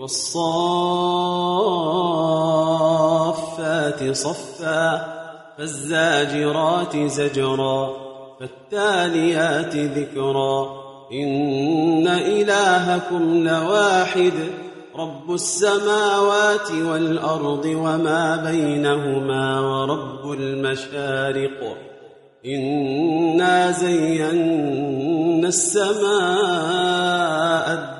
والصافات صفا فالزاجرات زجرا فالتاليات ذكرا إن إلهكم لواحد رب السماوات والأرض وما بينهما ورب المشارق إنا زينا السماء الدنيا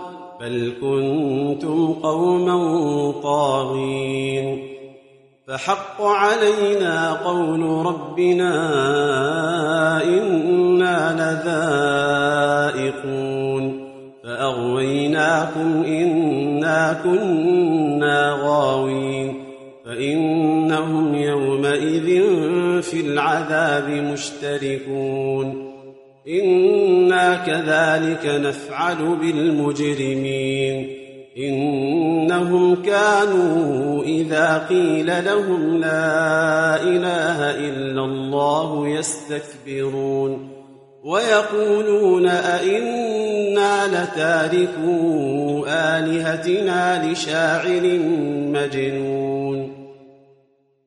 بل كنتم قوما طاغين فحق علينا قول ربنا أنا لذائقون فاغويناكم انا كنا غاوين فانهم يومئذ في العذاب مشتركون أنا كذلك نفعل بالمجرمين. إنهم كانوا إذا قيل لهم لا إله إلا الله يستكبرون. ويقولون أئنا لتاركو آلهتنا لشاعر مجنون.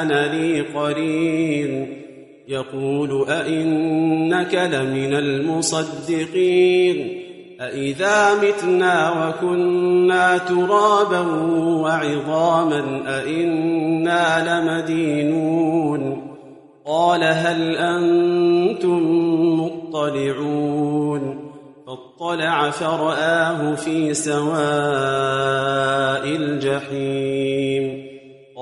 كان لي قرين. يقول أئنك لمن المصدقين. أإذا متنا وكنا ترابا وعظاما أئنا لمدينون. قال هل أنتم مطلعون؟ فاطلع فرآه في سواء الجحيم.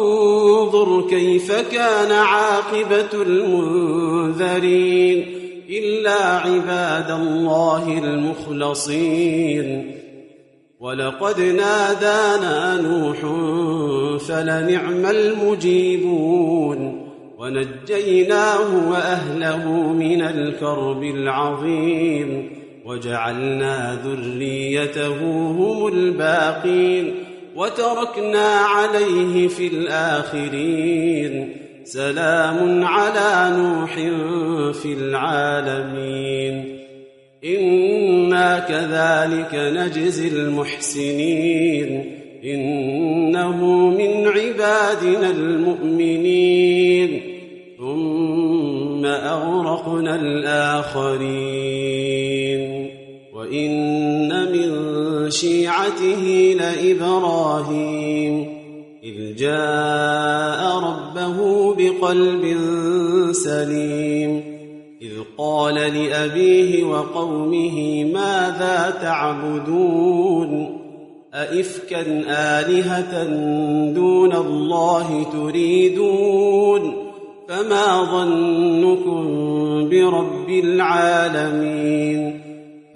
فانظر كيف كان عاقبة المنذرين إلا عباد الله المخلصين. ولقد نادانا نوح فلنعم المجيبون. ونجيناه وأهله من الكرب العظيم. وجعلنا ذريته هم الباقين. وتركنا عليه في الآخرين. سلام على نوح في العالمين. إنا كذلك نجزي المحسنين. إنه من عبادنا المؤمنين. ثم أغرقنا الآخرين. وإن من شيعته لإبراهيم. إذ جاء ربه بقلب سليم. إذ قال لأبيه وقومه ماذا تعبدون؟ أئفكا آلهة دون الله تريدون؟ فما ظنكم برب العالمين؟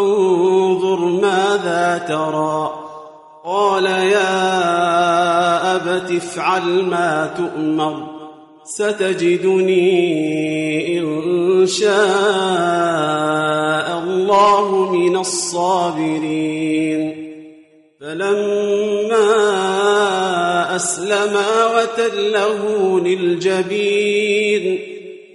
فانظر ماذا ترى. قال يا أبت افعل ما تؤمر ستجدني إن شاء الله من الصابرين. فلما أسلما وتله للجبين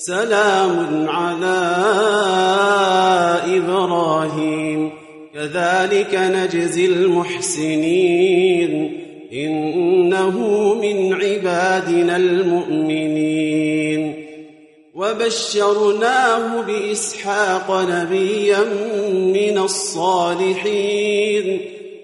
سلام على إبراهيم. كذلك نجزي المحسنين. إنه من عبادنا المؤمنين. وبشرناه بإسحاق نبيا من الصالحين.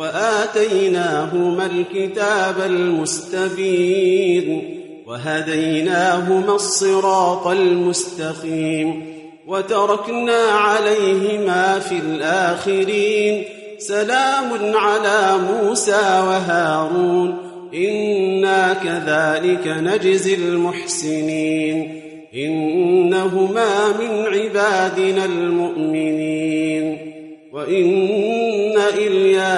وآتيناهما الكتاب المستبين وهديناهما الصراط المستقيم وتركنا عليهما في الآخرين سلام على موسى وهارون إنا كذلك نجزي المحسنين إنهما من عبادنا المؤمنين وإن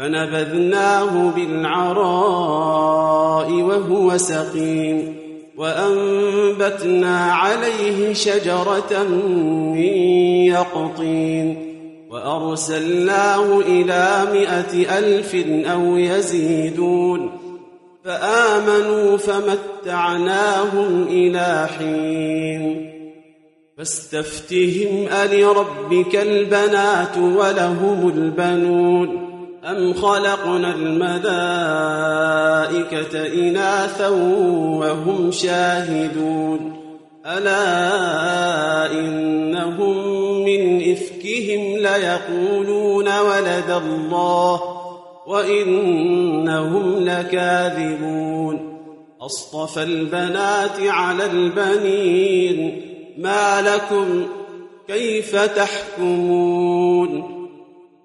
فنبذناه بالعراء وهو سقيم وأنبتنا عليه شجرة من يقطين وأرسلناه إلى مائة ألف أو يزيدون فآمنوا فمتعناهم إلى حين فاستفتهم ألربك البنات ولهم البنون أم خلقنا الملائكة إناثا وهم شاهدون ألا إنهم من إفكهم ليقولون ولد الله وإنهم لكاذبون أصطفى البنات على البنين ما لكم كيف تحكمون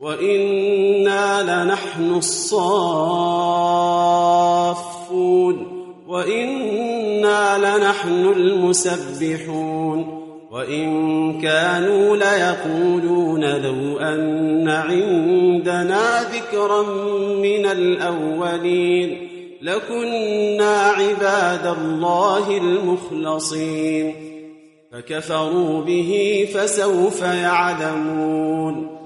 وإنا لنحن الصافون وإنا لنحن المسبحون وإن كانوا ليقولون لو أن عندنا ذكرا من الأولين لكنا عباد الله المخلصين فكفروا به فسوف يعلمون